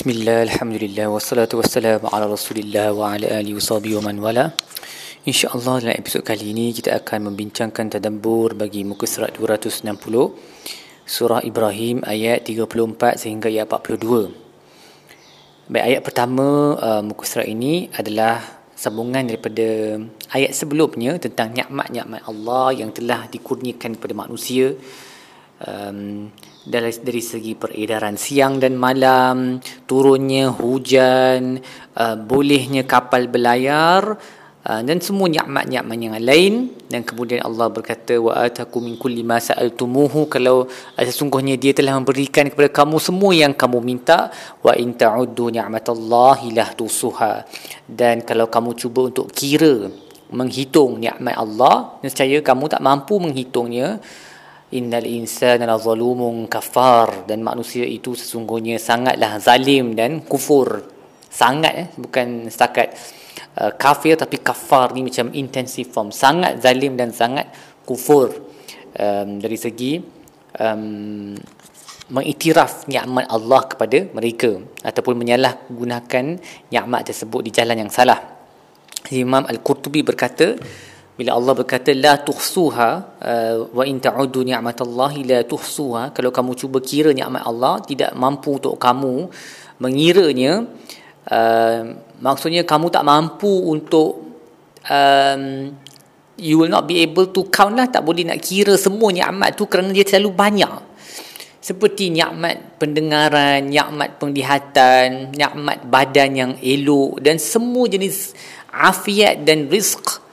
Bismillah, Alhamdulillah, wassalatu wassalamu ala rasulillah wa ala alihi wa sahbihi wa man wala. InsyaAllah dalam episod kali ini kita akan membincangkan tadabbur bagi muka surat 260 Surah Ibrahim ayat 34 sehingga ayat 42 Baik, ayat pertama uh, muka surat ini adalah sambungan daripada ayat sebelumnya tentang nikmat-nikmat Allah yang telah dikurniakan kepada manusia um, dari, dari segi peredaran siang dan malam, turunnya hujan, uh, bolehnya kapal berlayar uh, dan semua nikmat-nikmat yang lain. Dan kemudian Allah berkata wa atakum min kulli ma sa'altumuhu. Kalau uh, sesungguhnya dia telah memberikan kepada kamu semua yang kamu minta wa in ta'uddu ni'matallahi la tusuha dan kalau kamu cuba untuk kira menghitung nikmat Allah nescaya kamu tak mampu menghitungnya innal insana la zalumun kafar. Dan manusia itu sesungguhnya sangatlah zalim dan kufur. Sangat eh? Bukan setakat uh, kafir tapi kafar ni macam intensive form. Sangat zalim dan sangat kufur. Um, dari segi um, mengiktiraf nikmat Allah kepada mereka ataupun menyalahgunakan nikmat tersebut di jalan yang salah. Imam Al-Qurtubi berkata bila Allah berkata la tuhsuha uh, wa in ta'uddu ni'matallahi la tuhsuha kalau kamu cuba kira nikmat Allah tidak mampu untuk kamu mengiranya uh, maksudnya kamu tak mampu untuk um, you will not be able to count lah tak boleh nak kira semua nikmat tu kerana dia terlalu banyak. Seperti nikmat pendengaran, nikmat penglihatan, nikmat badan yang elok dan semua jenis afiat dan rizq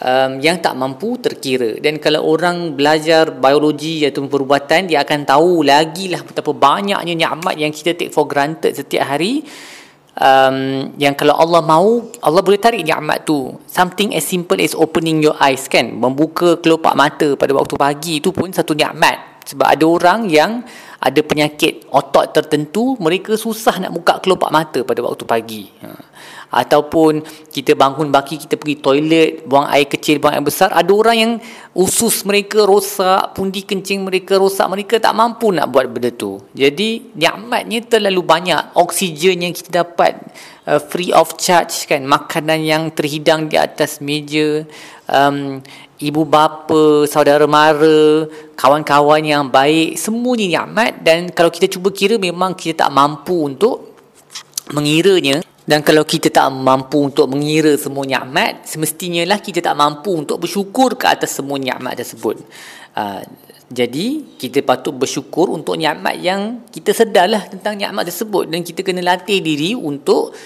um, yang tak mampu terkira. Dan kalau orang belajar biologi atau perubatan dia akan tahu lagi lah betapa banyaknya nikmat yang kita take for granted setiap hari. Um, yang kalau Allah mau Allah boleh tarik nikmat tu. Something as simple as opening your eyes kan? Membuka kelopak mata pada waktu pagi tu pun satu nikmat. Sebab ada orang yang ada penyakit otot tertentu mereka susah nak buka kelopak mata pada waktu pagi. Ha ataupun kita bangun baki kita pergi toilet buang air kecil buang air besar ada orang yang usus mereka rosak pundi kencing mereka rosak mereka tak mampu nak buat benda tu. Jadi nikmatnya terlalu banyak oksigen yang kita dapat uh, free of charge kan makanan yang terhidang di atas meja um, ibu bapa saudara mara kawan-kawan yang baik semuanya nikmat. Dan kalau kita cuba kira memang kita tak mampu untuk mengiranya dan kalau kita tak mampu untuk mengira semua nikmat, semestinya lah kita tak mampu untuk bersyukur ke atas semua nikmat tersebut. Uh, jadi kita patut bersyukur untuk nikmat yang kita sedarlah tentang nikmat tersebut dan kita kena latih diri untuk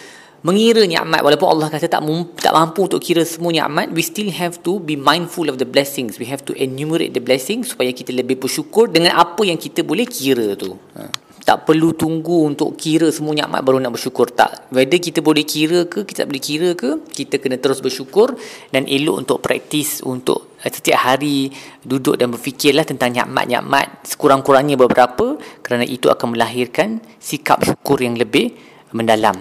mengira nikmat walaupun Allah kata tak tak mampu untuk kira semua nikmat we still have to be mindful of the blessings we have to enumerate the blessings supaya kita lebih bersyukur dengan apa yang kita boleh kira tu. Uh tak perlu tunggu untuk kira semua nikmat baru nak bersyukur tak whether kita boleh kira ke kita tak boleh kira ke kita kena terus bersyukur dan elok untuk praktis untuk eh, setiap hari duduk dan berfikirlah tentang nikmat-nikmat sekurang-kurangnya beberapa kerana itu akan melahirkan sikap syukur yang lebih mendalam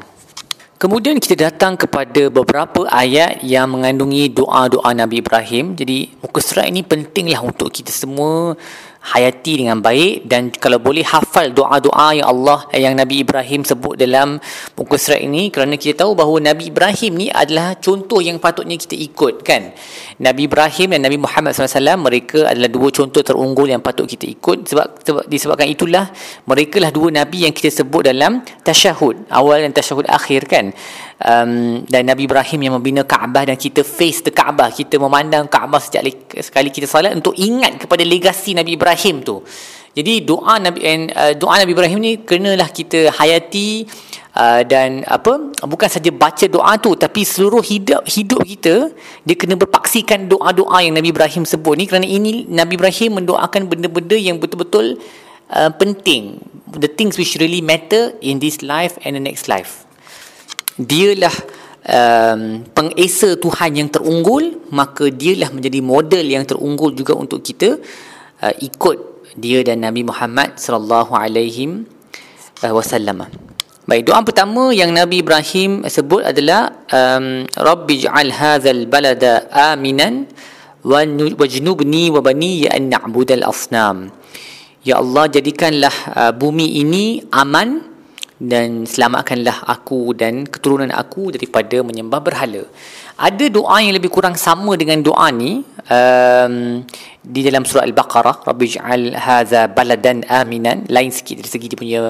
Kemudian kita datang kepada beberapa ayat yang mengandungi doa-doa Nabi Ibrahim. Jadi muka surat ini pentinglah untuk kita semua hayati dengan baik dan kalau boleh hafal doa-doa yang Allah yang Nabi Ibrahim sebut dalam muka surat ini kerana kita tahu bahawa Nabi Ibrahim ni adalah contoh yang patutnya kita ikut kan? Nabi Ibrahim dan Nabi Muhammad SAW mereka adalah dua contoh terunggul yang patut kita ikut. Sebab, sebab disebabkan itulah mereka lah dua Nabi yang kita sebut dalam tasyahud awal dan tasyahud akhir kan um, dan Nabi Ibrahim yang membina Kaabah dan kita face the Kaabah. Kita memandang Kaabah setiap sekali kita salat untuk ingat kepada legasi Nabi Ibrahim tu. Jadi doa Nabi uh, doa Nabi Ibrahim ni kenalah kita hayati uh, dan apa bukan saja baca doa tu tapi seluruh hidup hidup kita dia kena berpaksikan doa-doa yang Nabi Ibrahim sebut ni. Kerana ini Nabi Ibrahim mendoakan benda-benda yang betul-betul uh, penting. The things which really matter in this life and the next life dialah um, pengesa Tuhan yang terunggul maka dialah menjadi model yang terunggul juga untuk kita uh, ikut dia dan Nabi Muhammad sallallahu alaihi uh, wasallam. Baik, doa pertama yang Nabi Ibrahim sebut adalah um, Rabbi ij'al hadzal balada aminan wajnubni wa bani ya an na'budal asnam. Ya Allah jadikanlah uh, bumi ini aman dan selamatkanlah aku dan keturunan aku daripada menyembah berhala. Ada doa yang lebih kurang sama dengan doa ni um, di dalam surah Al-Baqarah, Rabbi'j'al hadza baladan aminan, lain sikit dari segi dia punya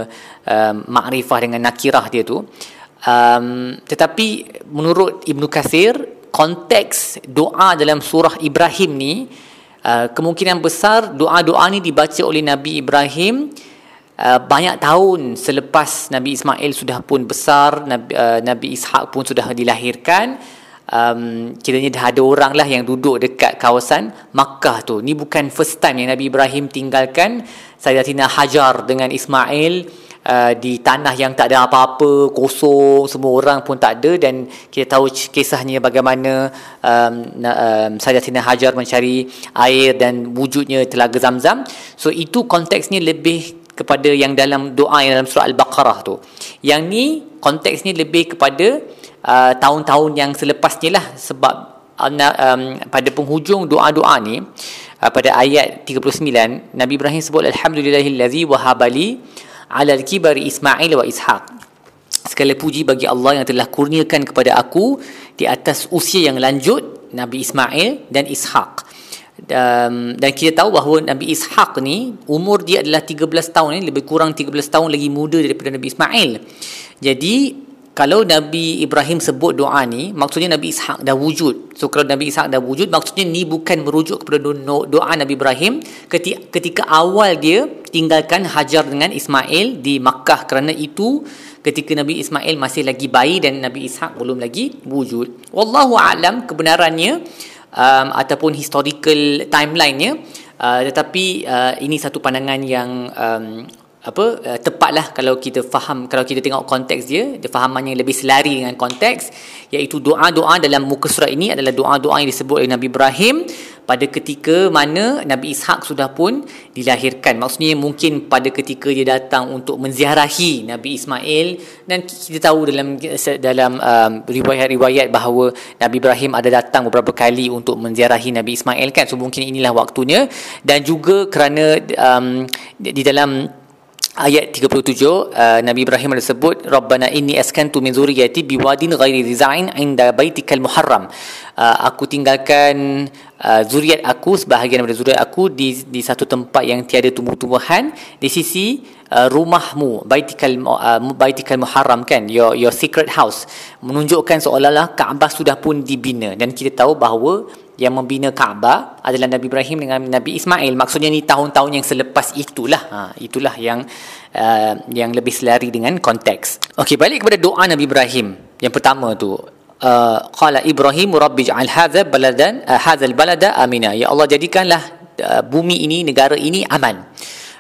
um, makrifah dengan nakirah dia tu. Um, tetapi menurut Ibnu Kathir, konteks doa dalam surah Ibrahim ni uh, kemungkinan besar doa-doa ni dibaca oleh Nabi Ibrahim Uh, banyak tahun selepas Nabi Ismail sudah pun besar Nabi, uh, Nabi Ishak pun sudah dilahirkan um, kiranya dah ada orang lah yang duduk dekat kawasan Makkah tu. Ni bukan first time yang Nabi Ibrahim tinggalkan. Sayyidatina Hajar dengan Ismail uh, di tanah yang tak ada apa-apa kosong semua orang pun tak ada. Dan kita tahu kisahnya bagaimana um, um, Sayyidatina Hajar mencari air dan wujudnya telaga Zamzam. So itu konteksnya lebih kepada yang dalam doa yang dalam surah Al-Baqarah tu. Yang ni konteksnya lebih kepada uh, tahun-tahun yang selepasnya lah sebab uh, um, pada penghujung doa-doa ni uh, pada ayat 39 Nabi Ibrahim sebut alhamdulillahillazi wahabali ala al-kibari Ismail wa Ishaq. Segala puji bagi Allah yang telah kurniakan kepada aku di atas usia yang lanjut Nabi Ismail dan Ishaq um, dan kita tahu bahawa Nabi Ishaq ni umur dia adalah 13 tahun ni lebih kurang 13 tahun lagi muda daripada Nabi Ismail. Jadi kalau Nabi Ibrahim sebut doa ni maksudnya Nabi Ishaq dah wujud. So kalau Nabi Ishaq dah wujud maksudnya ni bukan merujuk kepada doa Nabi Ibrahim. Ketika, ketika awal dia tinggalkan Hajar dengan Ismail di Makkah kerana itu ketika Nabi Ismail masih lagi bayi dan Nabi Ishaq belum lagi wujud. Wallahu alam kebenarannya um, ataupun historical timeline-nya. Uh, tetapi uh, ini satu pandangan yang um, apa uh, tepatlah kalau kita faham kalau kita tengok konteks dia dia fahaman yang lebih selari dengan konteks iaitu doa-doa dalam muka surat ini adalah doa-doa yang disebut oleh Nabi Ibrahim pada ketika mana Nabi Ishak sudah pun dilahirkan. Maksudnya mungkin pada ketika dia datang untuk menziarahi Nabi Ismail dan kita tahu dalam dalam um, riwayat-riwayat bahawa Nabi Ibrahim ada datang beberapa kali untuk menziarahi Nabi Ismail kan. So mungkin inilah waktunya dan juga kerana um, di dalam ayat 37 uh, Nabi Ibrahim ada sebut Rabbana inni askantu min zuriyati biwadin ghairi riza'in inda baitikal muharram uh, aku tinggalkan uh, zuriat aku sebahagian daripada zuriat aku di di satu tempat yang tiada tumbuh-tumbuhan di sisi uh, rumahmu baitikal uh, baitikal muharram kan your your secret house menunjukkan seolah-olah Kaabah sudah pun dibina dan kita tahu bahawa yang membina Kaabah adalah Nabi Ibrahim dengan Nabi Ismail. Maksudnya ni tahun-tahun yang selepas itulah. Ha, itulah yang uh, yang lebih selari dengan konteks. Okey, balik kepada doa Nabi Ibrahim. Yang pertama tu, uh, qala Ibrahim rabbi ja'al hadha baladan uh, hadzal balada amina. Ya Allah jadikanlah uh, bumi ini, negara ini aman.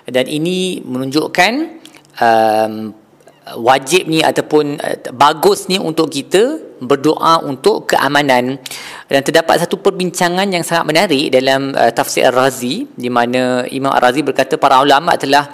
Dan ini menunjukkan um, wajib ni ataupun uh, bagus ni untuk kita berdoa untuk keamanan dan terdapat satu perbincangan yang sangat menarik dalam uh, tafsir Ar-Razi di mana Imam Ar-Razi berkata para ulama telah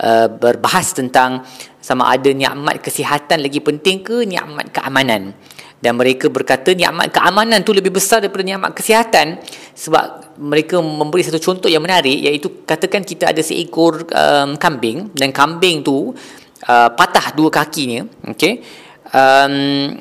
uh, berbahas tentang sama ada nikmat kesihatan lagi penting ke nikmat keamanan dan mereka berkata nikmat keamanan tu lebih besar daripada nikmat kesihatan. Sebab mereka memberi satu contoh yang menarik iaitu katakan kita ada seekor um, kambing. Dan kambing tu uh, patah dua kakinya okey? Um,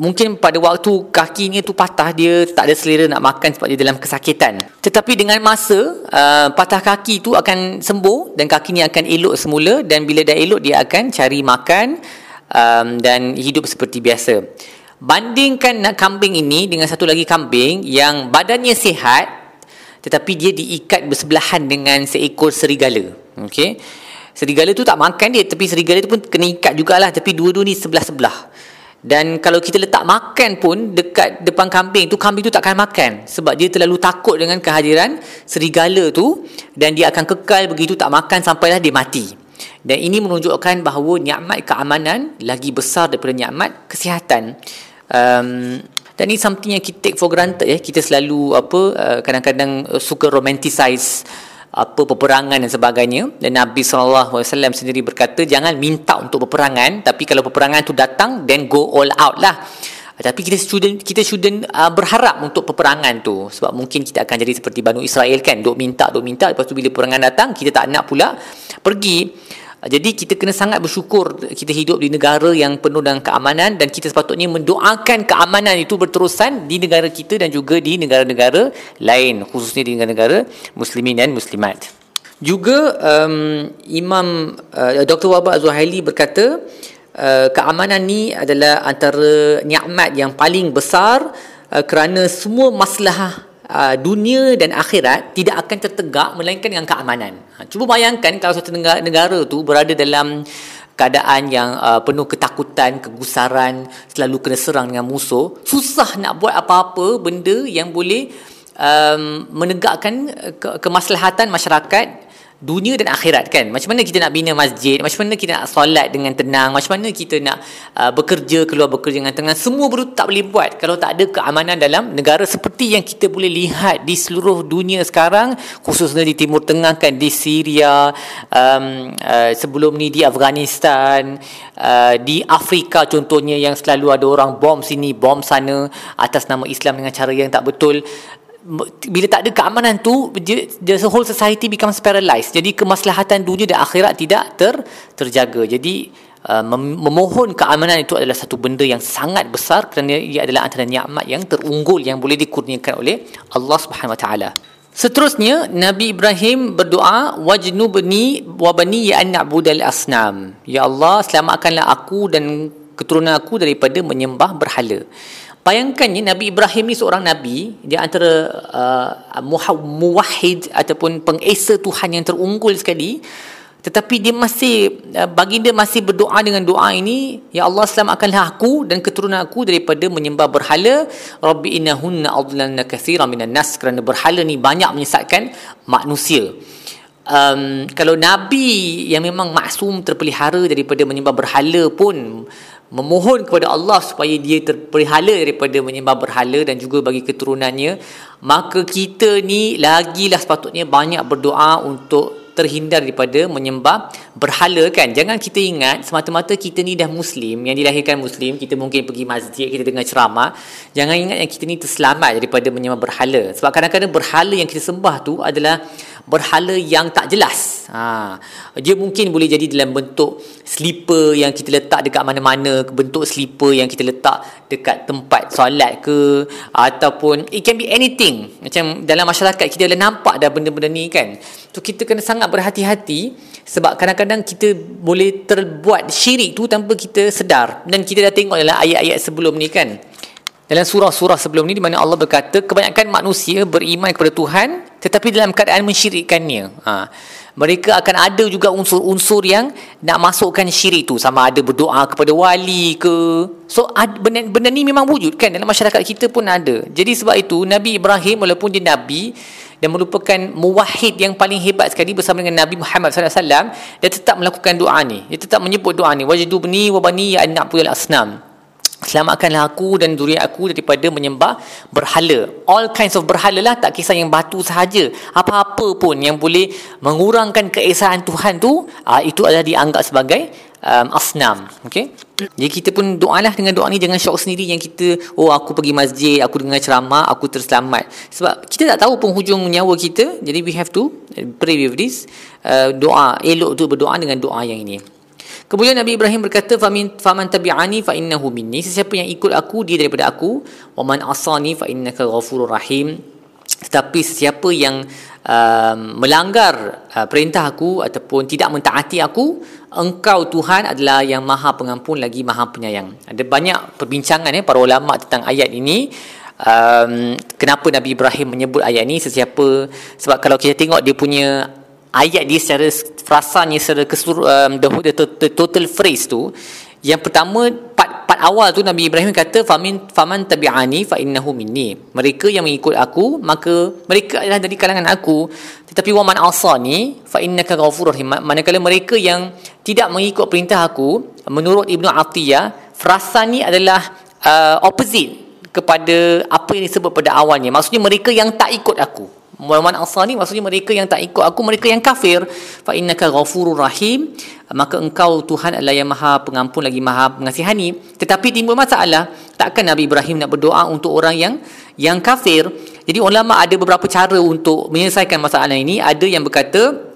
mungkin pada waktu kakinya tu patah dia tak ada selera nak makan sebab dia dalam kesakitan. Tetapi dengan masa uh, patah kaki tu akan sembuh dan kakinya akan elok semula. Dan bila dah elok dia akan cari makan um, dan hidup seperti biasa bandingkan kambing ini dengan satu lagi kambing yang badannya sihat tetapi dia diikat bersebelahan dengan seekor serigala. Okey? Serigala tu tak makan dia tapi serigala tu pun kena ikat jugalah tapi dua-dua ni sebelah-sebelah. Dan kalau kita letak makan pun dekat depan kambing tu kambing tu tak akan makan sebab dia terlalu takut dengan kehadiran serigala tu dan dia akan kekal begitu tak makan sampailah dia mati. Dan ini menunjukkan bahawa nikmat keamanan lagi besar daripada nikmat kesihatan. Um, dan ini something yang kita take for granted ya. Kita selalu apa uh, kadang-kadang uh, suka romanticize apa peperangan dan sebagainya. Dan Nabi SAW sendiri berkata jangan minta untuk peperangan tapi kalau peperangan tu datang then go all out lah. Tapi kita shouldn't kita shouldn't uh, berharap untuk peperangan tu. Sebab mungkin kita akan jadi seperti Banu Israel kan. Duk minta duk minta lepas tu bila peperangan datang kita tak nak pula pergi jadi kita kena sangat bersyukur kita hidup di negara yang penuh dengan keamanan dan kita sepatutnya mendoakan keamanan itu berterusan di negara kita dan juga di negara-negara lain khususnya di negara-negara muslimin dan muslimat. Juga um, Imam uh, Dr. Wabak Zuhaili berkata uh, keamanan ni adalah antara nikmat yang paling besar uh, kerana semua masalah uh, dunia dan akhirat tidak akan tertegak melainkan dengan keamanan. Ha, cuba bayangkan kalau satu negara, negara tu berada dalam keadaan yang uh, penuh ketakutan, kegusaran, selalu kena serang dengan musuh, susah nak buat apa-apa benda yang boleh um, menegakkan ke- kemaslahatan masyarakat dunia dan akhirat kan? Macam mana kita nak bina masjid? Macam mana kita nak solat dengan tenang? Macam mana kita nak uh, bekerja keluar bekerja dengan tenang? Semua baru tak boleh buat. Kalau tak ada keamanan dalam negara seperti yang kita boleh lihat di seluruh dunia sekarang khususnya di timur tengah kan? Di Syria um, uh, sebelum ni di Afghanistan uh, di Afrika contohnya yang selalu ada orang bom sini bom sana atas nama Islam dengan cara yang tak betul bila tak ada keamanan tu the whole society becomes paralyzed jadi kemaslahatan dunia dan akhirat tidak ter terjaga jadi uh, memohon keamanan itu adalah satu benda yang sangat besar kerana ia adalah antara nikmat yang terunggul yang boleh dikurniakan oleh Allah Subhanahu Wa Taala Seterusnya Nabi Ibrahim berdoa wajnubni wa bani ya na'budal asnam. Ya Allah selamatkanlah aku dan keturunan aku daripada menyembah berhala. Bayangkannya Nabi Ibrahim ni seorang Nabi Dia antara uh, muwahid Ataupun pengesa Tuhan yang terunggul sekali Tetapi dia masih uh, Baginda masih berdoa dengan doa ini Ya Allah selamatkanlah aku Dan keturunan aku daripada menyembah berhala. Rabbi innahunna adlanna kathira minan nas Kerana berhala ni banyak menyesatkan manusia. Um, Kalau Nabi yang memang maksum terpelihara Daripada menyembah berhala pun memohon kepada Allah supaya dia terpelihara daripada menyembah berhala dan juga bagi keturunannya maka kita ni lagilah sepatutnya banyak berdoa untuk terhindar daripada menyembah berhala kan? Jangan kita ingat semata-mata kita ni dah muslim yang dilahirkan muslim kita mungkin pergi masjid kita dengar ceramah. Jangan ingat yang kita ni terselamat daripada menyembah berhala. Sebab kadang-kadang berhala yang kita sembah tu adalah berhala yang tak jelas. Ha, dia mungkin boleh jadi dalam bentuk slipper yang kita letak dekat mana-mana, bentuk slipper yang kita letak dekat tempat solat ke ataupun it can be anything. Macam dalam masyarakat kita dah nampak dah benda-benda ni kan. So kita kena sangat berhati-hati sebab kadang-kadang kita boleh terbuat syirik tu tanpa kita sedar dan kita dah tengok dalam ayat-ayat sebelum ni kan dalam surah-surah sebelum ni di mana Allah berkata kebanyakan manusia beriman kepada Tuhan tetapi dalam keadaan mensyirikkannya. Ha. Mereka akan ada juga unsur-unsur yang nak masukkan syirik tu sama ada berdoa kepada wali ke. So benda, benda ni memang wujud kan dalam masyarakat kita pun ada. Jadi sebab itu Nabi Ibrahim walaupun dia nabi dan merupakan muwahhid yang paling hebat sekali bersama dengan Nabi Muhammad wasallam dia tetap melakukan doa ni. Dia tetap menyebut doa ni wajidubni wa bani ya an asnam. Selamatkanlah aku dan zuriat aku daripada menyembah berhala. All kinds of berhala lah, tak kisah yang batu sahaja. Apa-apa pun yang boleh mengurangkan keesaan Tuhan tu, uh, itu adalah dianggap sebagai um, asnam. Okay? Jadi kita pun doalah dengan doa ni jangan syok sendiri yang kita, oh aku pergi masjid, aku dengar ceramah, aku terselamat. Sebab kita tak tahu penghujung nyawa kita, jadi we have to pray with this. Uh, doa, elok tu berdoa dengan doa yang ini. Kemudian Nabi Ibrahim berkata faman tabi'ani fa innahu minni. Sesiapa yang ikut aku dia daripada aku. Wa man asani fa innaka ghafurur rahim. Tetapi sesiapa yang uh, melanggar uh, perintah aku ataupun tidak mentaati aku engkau Tuhan adalah yang maha pengampun lagi maha penyayang. Ada banyak perbincangan eh para ulama tentang ayat ini. Um, kenapa Nabi Ibrahim menyebut ayat ini? Sesiapa sebab kalau kita tengok dia punya ayat dia secara frasanya secara keseluruhan um, the, the, the, total phrase tu yang pertama part, part awal tu Nabi Ibrahim kata famin faman tabi'ani fa innahu minni. Mereka yang mengikut aku maka mereka adalah dari kalangan aku. Tetapi wa man asani fa innaka ghafurur rahim. Manakala mereka yang tidak mengikut perintah aku menurut Ibnu Atiyah frasa ni adalah uh, opposite kepada apa yang disebut pada awalnya. Maksudnya mereka yang tak ikut aku Muhammad Asani maksudnya mereka yang tak ikut aku mereka yang kafir. Fa innaka ghafurur rahim. Maka engkau Tuhan adalah yang maha pengampun lagi maha mengasihani. Tetapi timbul masalah takkan Nabi Ibrahim nak berdoa untuk orang yang yang kafir? Jadi ulama ada beberapa cara untuk menyelesaikan masalah ini. Ada yang berkata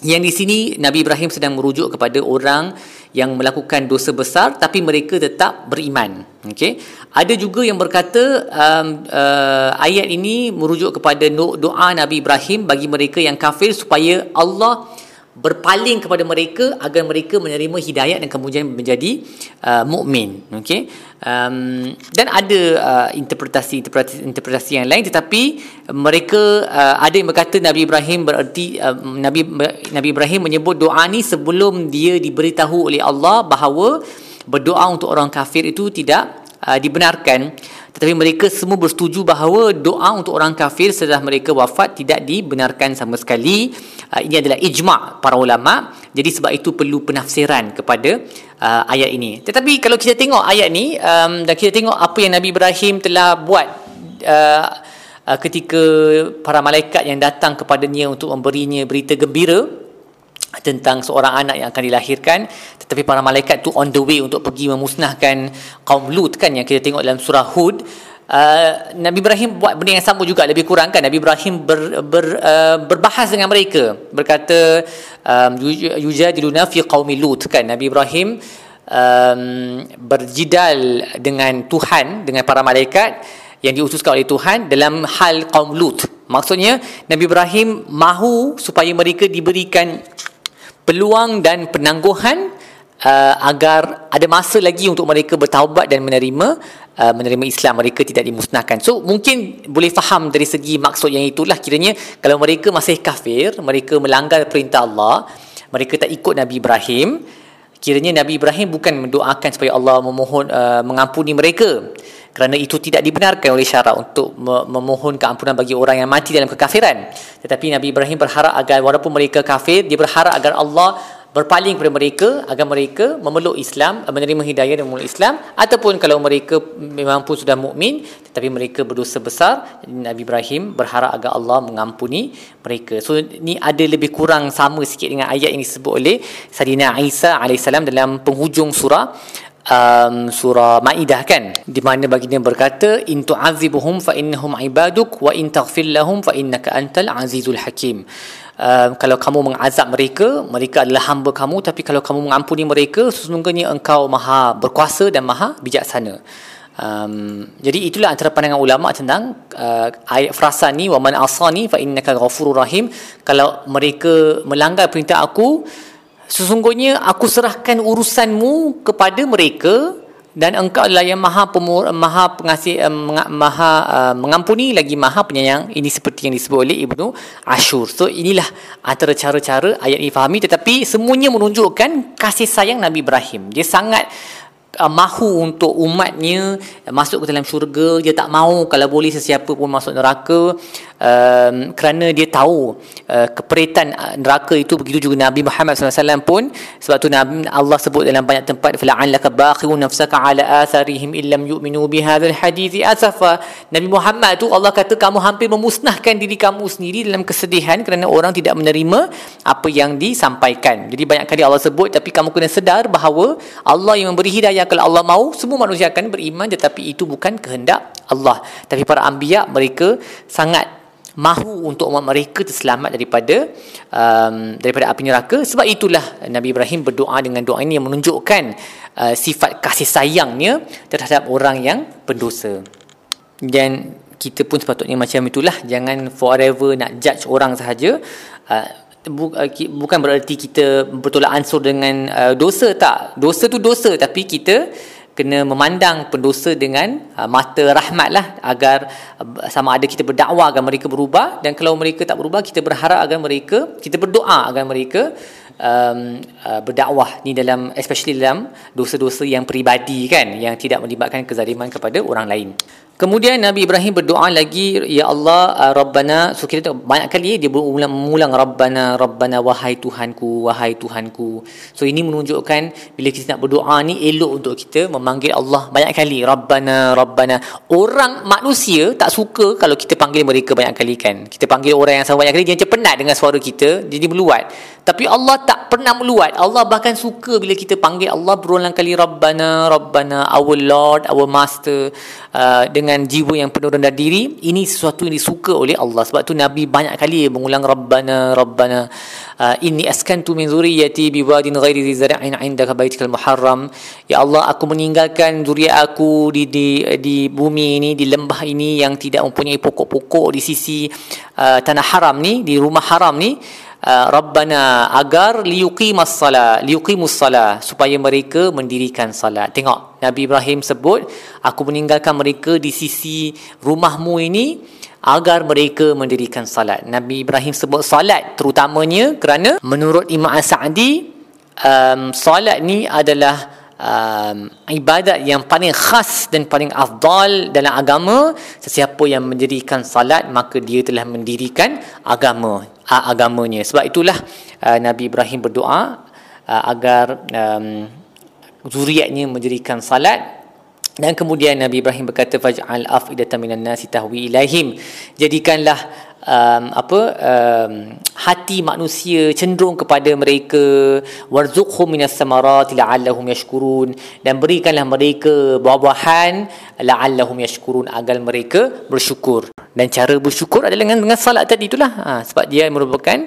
yang di sini Nabi Ibrahim sedang merujuk kepada orang yang melakukan dosa besar tapi mereka tetap beriman. Okey. Ada juga yang berkata um, uh, ayat ini merujuk kepada doa Nabi Ibrahim bagi mereka yang kafir supaya Allah berpaling kepada mereka agar mereka menerima hidayat dan kemudian menjadi uh, mukmin. Okey? Um, dan ada uh, interpretasi interpretasi interpretasi yang lain tetapi mereka uh, ada yang berkata Nabi Ibrahim bererti uh, Nabi Nabi Ibrahim menyebut doa ni sebelum dia diberitahu oleh Allah bahawa berdoa untuk orang kafir itu tidak uh, dibenarkan tetapi mereka semua bersetuju bahawa doa untuk orang kafir setelah mereka wafat tidak dibenarkan sama sekali. Uh, ini adalah ijma' para ulama. Jadi sebab itu perlu penafsiran kepada uh, ayat ini. Tetapi kalau kita tengok ayat ni um, dan kita tengok apa yang Nabi Ibrahim telah buat uh, uh, ketika para malaikat yang datang kepadanya untuk memberinya berita gembira tentang seorang anak yang akan dilahirkan. Tetapi para malaikat tu on the way untuk pergi memusnahkan kaum Lut kan yang kita tengok dalam surah Hud. Uh, Nabi Ibrahim buat benda yang sama juga lebih kurang kan? Nabi Ibrahim ber, ber, uh, berbahas dengan mereka. Berkata um, yujadiluna fi qaumi Lut kan? Nabi Ibrahim um, berjidal dengan Tuhan dengan para malaikat yang diutuskan oleh Tuhan dalam hal kaum Lut. Maksudnya Nabi Ibrahim mahu supaya mereka diberikan peluang dan penangguhan uh, agar ada masa lagi untuk mereka bertaubat dan menerima uh, menerima Islam. Mereka tidak dimusnahkan. So mungkin boleh faham dari segi maksud yang itulah. Kiranya kalau mereka masih kafir, mereka melanggar perintah Allah, mereka tak ikut Nabi Ibrahim, kiranya Nabi Ibrahim bukan mendoakan supaya Allah memohon uh, mengampuni mereka kerana itu tidak dibenarkan oleh syarak untuk memohon keampunan bagi orang yang mati dalam kekafiran. Tetapi Nabi Ibrahim berharap agar walaupun mereka kafir dia berharap agar Allah berpaling kepada mereka agar mereka memeluk Islam menerima hidayah dan memeluk Islam. Ataupun kalau mereka memang pun sudah mukmin tetapi mereka berdosa besar Nabi Ibrahim berharap agar Allah mengampuni mereka. So ni ada lebih kurang sama sikit dengan ayat yang disebut oleh Sayyidina Isa AS dalam penghujung surah um, surah Maidah kan di mana baginda berkata in tu'adzibuhum fa innahum ibaduk wa in taghfir lahum fa innaka antal azizul hakim. Uh, kalau kamu mengazab mereka mereka adalah hamba kamu tapi kalau kamu mengampuni mereka sesungguhnya engkau maha berkuasa dan maha bijaksana. Um, jadi itulah antara pandangan ulama tentang uh, ayat frasa ni wa man asani fa innaka ghafurur rahim. Kalau mereka melanggar perintah aku sesungguhnya aku serahkan urusanmu kepada mereka dan engkau adalah yang maha pemur, maha pengasih um, maha uh, mengampuni lagi maha penyayang. Ini seperti yang disebut oleh Ibnu Ashur. So inilah antara cara-cara ayat ini fahami tetapi semuanya menunjukkan kasih sayang Nabi Ibrahim. Dia sangat uh, mahu untuk umatnya masuk ke dalam syurga. Dia tak mau kalau boleh sesiapa pun masuk neraka. Um, kerana dia tahu uh, keperitan uh, neraka itu begitu juga Nabi Muhammad SAW pun. Sebab tu Nabi Allah sebut dalam banyak tempat fala'allaka baqi'un nafsaka ala atharihim illam yu'minu bihadzal hadithi asafa. Nabi Muhammad tu Allah kata kamu hampir memusnahkan diri kamu sendiri dalam kesedihan kerana orang tidak menerima apa yang disampaikan. Jadi banyak kali Allah sebut tapi kamu kena sedar bahawa Allah yang memberi hidayah kalau Allah mahu semua manusia akan beriman tetapi itu bukan kehendak Allah. Tapi para anbiya mereka sangat mahu untuk umat mereka terselamat daripada um, daripada api neraka. Sebab itulah Nabi Ibrahim berdoa dengan doa ini yang menunjukkan uh, sifat kasih sayangnya terhadap orang yang berdosa. Dan kita pun sepatutnya macam itulah. Jangan forever nak judge orang sahaja. Uh, Uh, bukan bererti kita bertolak ansur dengan uh, dosa tak. Dosa tu dosa tapi kita kena memandang pendosa dengan uh, mata rahmat lah. Agar uh, sama ada kita berdakwah agar mereka berubah dan kalau mereka tak berubah kita berharap agar mereka kita berdoa agar mereka um, uh, berdakwah ni dalam especially dalam dosa-dosa yang peribadi kan yang tidak melibatkan kezaliman kepada orang lain Kemudian Nabi Ibrahim berdoa lagi ya Allah uh, Rabbana so kita tengok banyak kali dia berulang mengulang Rabbana Rabbana wahai Tuhanku wahai Tuhanku. So ini menunjukkan bila kita nak berdoa ni elok untuk kita memanggil Allah banyak kali Rabbana Rabbana. Orang manusia tak suka kalau kita panggil mereka banyak kali kan. Kita panggil orang yang sama banyak kali dia macam penat dengan suara kita jadi meluat. Tapi Allah tak pernah meluat. Allah bahkan suka bila kita panggil Allah berulang kali Rabbana, Rabbana, our Lord, our Master uh, dengan jiwa yang penuh rendah diri. Ini sesuatu yang disuka oleh Allah. Sebab tu Nabi banyak kali mengulang Rabbana, Rabbana. Uh, inni askantu min zuriyati biwadin ghairi zizara'in indaka baitikal muharram. Ya Allah, aku meninggalkan zuriat aku di, di, di bumi ini, di lembah ini yang tidak mempunyai pokok-pokok di sisi uh, tanah haram ni, di rumah haram ni. Uh, Rabbana agar liyuqimas salat liyuqimus salat supaya mereka mendirikan salat. Tengok Nabi Ibrahim sebut aku meninggalkan mereka di sisi rumahmu ini agar mereka mendirikan salat. Nabi Ibrahim sebut salat terutamanya kerana menurut Imam As-Sa'di um, salat ni adalah um, ibadat yang paling khas dan paling afdal dalam agama. Sesiapa yang mendirikan salat maka dia telah mendirikan agama agamanya. Sebab itulah uh, Nabi Ibrahim berdoa uh, agar um, zuriatnya menjadikan salat dan kemudian Nabi Ibrahim berkata faj'al afidatan minan nasi tahwi ilaihim jadikanlah um, apa um, hati manusia cenderung kepada mereka warzuqhum minas samarati la'allahum yashkurun. Dan berikanlah mereka buah-buahan la'allahum yashkurun agar mereka bersyukur. Dan cara bersyukur adalah dengan dengan salat tadi itulah. Ha, sebab dia merupakan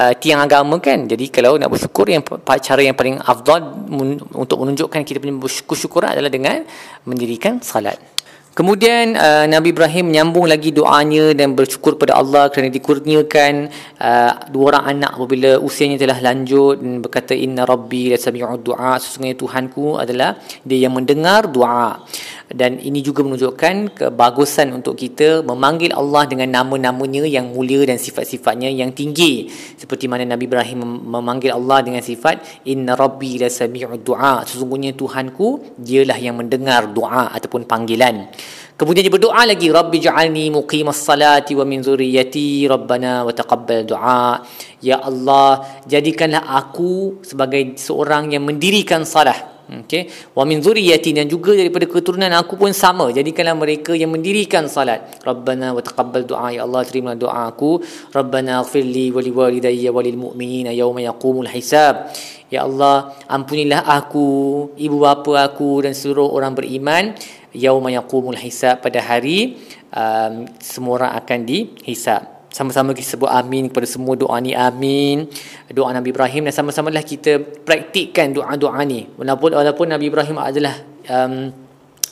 uh, tiang agama kan? Jadi kalau nak bersyukur yang cara yang paling afdal untuk menunjukkan kita punya bersyukur adalah dengan mendirikan salat Kemudian uh, Nabi Ibrahim menyambung lagi doanya dan bersyukur pada Allah kerana dikurniakan uh, dua orang anak apabila usianya telah lanjut dan berkata inna rabbi la sami'ud du'a. Sesungguhnya Tuhanku adalah dia yang mendengar doa dan ini juga menunjukkan kebagusan untuk kita memanggil Allah dengan nama-namanya yang mulia dan sifat-sifatnya yang tinggi. Seperti mana Nabi Ibrahim memanggil Allah dengan sifat inna rabbi la sami'ud du'a. Sesungguhnya Tuhanku dialah yang mendengar doa ataupun panggilan. Kemudian dia berdoa lagi Rabbi ja'alni muqimas salati wa min zuriyati Rabbana wa taqabbal du'a. Ya Allah jadikanlah aku sebagai seorang yang mendirikan salah Okay. Wa min zuriyati dan juga daripada keturunan aku pun sama. Jadikanlah mereka yang mendirikan salat. Rabbana wa taqabbal du'a ya Allah terima doa aku. Rabbana ighfirli wa liwalidayya wa lil mu'minina yawma yaqumul hisab. Ya Allah, ampunilah aku, ibu bapa aku dan seluruh orang beriman yauma yaqumul hisab pada hari um, semua orang akan dihisab sama-sama kita sebut amin kepada semua doa ni amin. Doa Nabi Ibrahim dan sama-sama lah kita praktikkan doa-doa ni. Walaupun walaupun Nabi Ibrahim adalah um,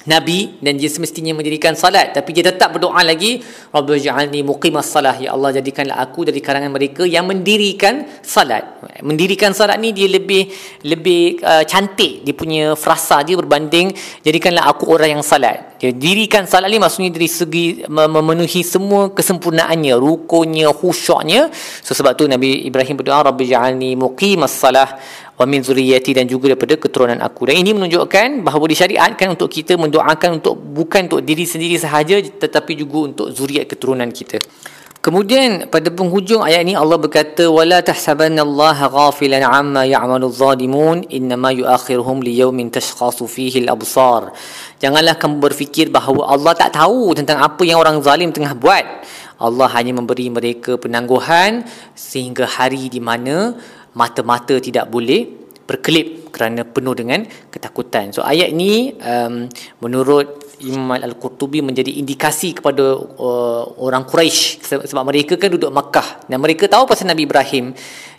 Nabi dan dia semestinya mendirikan salat. Tapi dia tetap berdoa lagi Rabbi ja'alni muqimas salah. Ya Allah jadikanlah aku dari kalangan mereka yang mendirikan salat. Mendirikan salat ni dia lebih lebih uh, cantik. Dia punya frasa dia berbanding jadikanlah aku orang yang salat. Dia dirikan salat ni maksudnya dari segi memenuhi semua kesempurnaannya rukunnya khusyuknya. So, sebab tu Nabi Ibrahim berdoa Rabbi ja'alni muqimas salah wa min zuriyati dan juga daripada keturunan aku. Dan ini menunjukkan bahawa disyariatkan untuk kita mendoakan untuk bukan untuk diri sendiri sahaja tetapi juga untuk zuriat keturunan kita. Kemudian pada penghujung ayat ini Allah berkata wala tahsabannallaha ghafilan amma ya'malu adh-dhalimun innama yu'akhiruhum liyawmin tashkhasu fihi al-absar. Janganlah kamu berfikir bahawa Allah tak tahu tentang apa yang orang zalim tengah buat. Allah hanya memberi mereka penangguhan sehingga hari di mana mata-mata tidak boleh berkelip kerana penuh dengan ketakutan. So ayat ini um, menurut Imam Al-Qurtubi menjadi indikasi kepada uh, orang Quraisy sebab mereka kan duduk Makkah. Dan mereka tahu pasal Nabi Ibrahim.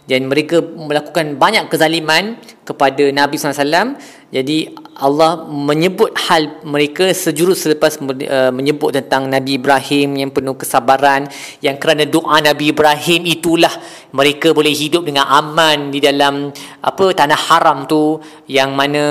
Dan mereka melakukan banyak kezaliman kepada Nabi SAW jadi Allah menyebut hal mereka sejurus selepas uh, menyebut tentang Nabi Ibrahim yang penuh kesabaran yang kerana doa Nabi Ibrahim itulah mereka boleh hidup dengan aman di dalam apa tanah haram tu. Yang mana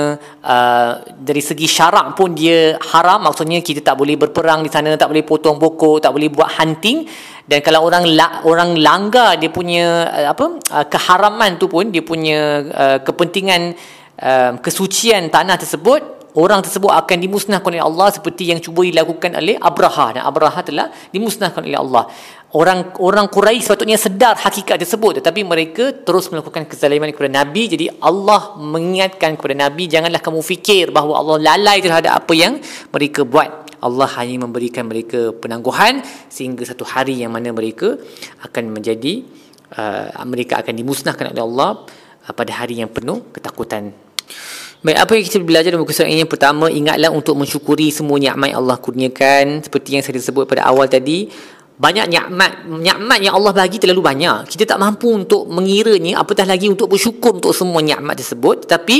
uh, dari segi syarak pun dia haram. Maksudnya kita tak boleh berperang di sana tak boleh potong pokok tak boleh buat hunting. Dan kalau orang la, orang langgar dia punya uh, apa uh, keharaman tu pun dia punya uh, kepentingan uh, kesucian tanah tersebut orang tersebut akan dimusnahkan oleh Allah seperti yang cuba dilakukan oleh Abraha. Dan Abraha telah dimusnahkan oleh Allah. Orang orang Quraisy sepatutnya sedar hakikat tersebut tetapi mereka terus melakukan kezaliman kepada Nabi. Jadi Allah mengingatkan kepada Nabi janganlah kamu fikir bahawa Allah lalai terhadap apa yang mereka buat. Allah hanya memberikan mereka penangguhan sehingga satu hari yang mana mereka akan menjadi uh, mereka akan dimusnahkan oleh Allah uh, pada hari yang penuh ketakutan Baik, apa yang kita belajar dalam buku surat ini? Yang pertama, ingatlah untuk mensyukuri semua nikmat yang Allah kurniakan. Seperti yang saya sebut pada awal tadi, banyak nikmat nikmat yang Allah bagi terlalu banyak. Kita tak mampu untuk mengiranya, apatah lagi untuk bersyukur untuk semua nikmat tersebut. Tetapi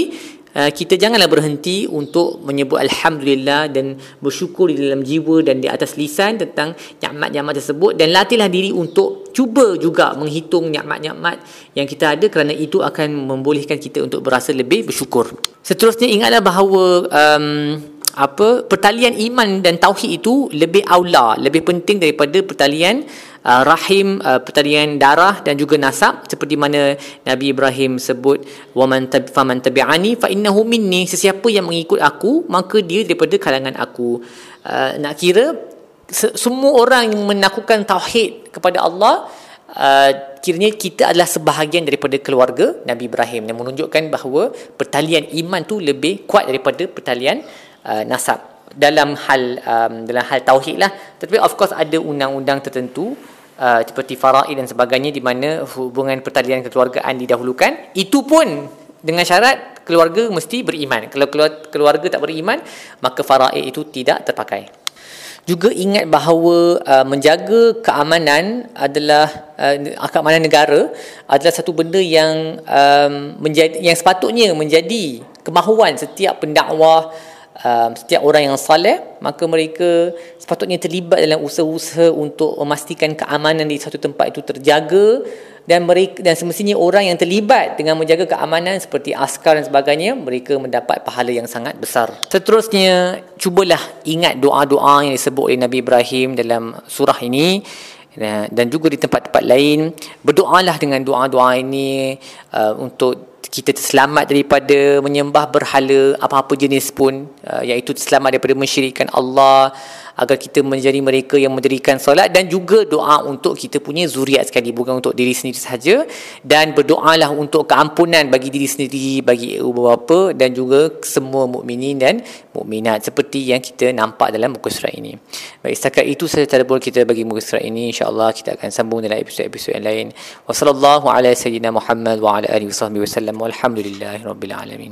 kita janganlah berhenti untuk menyebut alhamdulillah dan bersyukur di dalam jiwa dan di atas lisan tentang nikmat-nikmat tersebut dan latihlah diri untuk cuba juga menghitung nikmat-nikmat yang kita ada kerana itu akan membolehkan kita untuk berasa lebih bersyukur. Seterusnya ingatlah bahawa um, apa pertalian iman dan tauhid itu lebih aula, lebih penting daripada pertalian uh, rahim, uh, pertalian darah dan juga nasab seperti mana Nabi Ibrahim sebut waman faman tabi'ani fa innahu minni. Sesiapa yang mengikut aku maka dia daripada kalangan aku. Uh, nak kira semua orang yang menakukan tauhid kepada Allah uh, kiranya kita adalah sebahagian daripada keluarga Nabi Ibrahim yang menunjukkan bahawa pertalian iman tu lebih kuat daripada pertalian uh, nasab. Dalam hal um, dalam hal tauhid lah. Tetapi of course ada undang-undang tertentu uh, seperti faraid dan sebagainya di mana hubungan pertalian kekeluargaan didahulukan. Itu pun dengan syarat keluarga mesti beriman. Kalau keluarga tak beriman maka faraid itu tidak terpakai. Juga ingat bahawa uh, menjaga keamanan adalah uh, keamanan negara adalah satu benda yang um, menjadi yang sepatutnya menjadi kemahuan setiap pendakwah um, setiap orang yang saleh maka mereka sepatutnya terlibat dalam usaha-usaha untuk memastikan keamanan di satu tempat itu terjaga dan mereka dan semestinya orang yang terlibat dengan menjaga keamanan seperti askar dan sebagainya mereka mendapat pahala yang sangat besar. Seterusnya cubalah ingat doa-doa yang disebut oleh Nabi Ibrahim dalam surah ini dan juga di tempat-tempat lain berdoalah dengan doa-doa ini uh, untuk kita selamat daripada menyembah berhala apa-apa jenis pun uh, iaitu selamat daripada mensyirikkan Allah agar kita menjadi mereka yang mendirikan solat dan juga doa untuk kita punya zuriat sekali bukan untuk diri sendiri sahaja dan berdoalah untuk keampunan bagi diri sendiri bagi ibu bapa dan juga semua mukminin dan mukminat seperti yang kita nampak dalam muka surat ini. Baik setakat itu sahaja tadabbur kita bagi muka surat ini insya-Allah kita akan sambung dalam episod-episod yang lain. Wassallallahu ala sayyidina Muhammad wa ala alihi wasallam walhamdulillahirabbil alamin.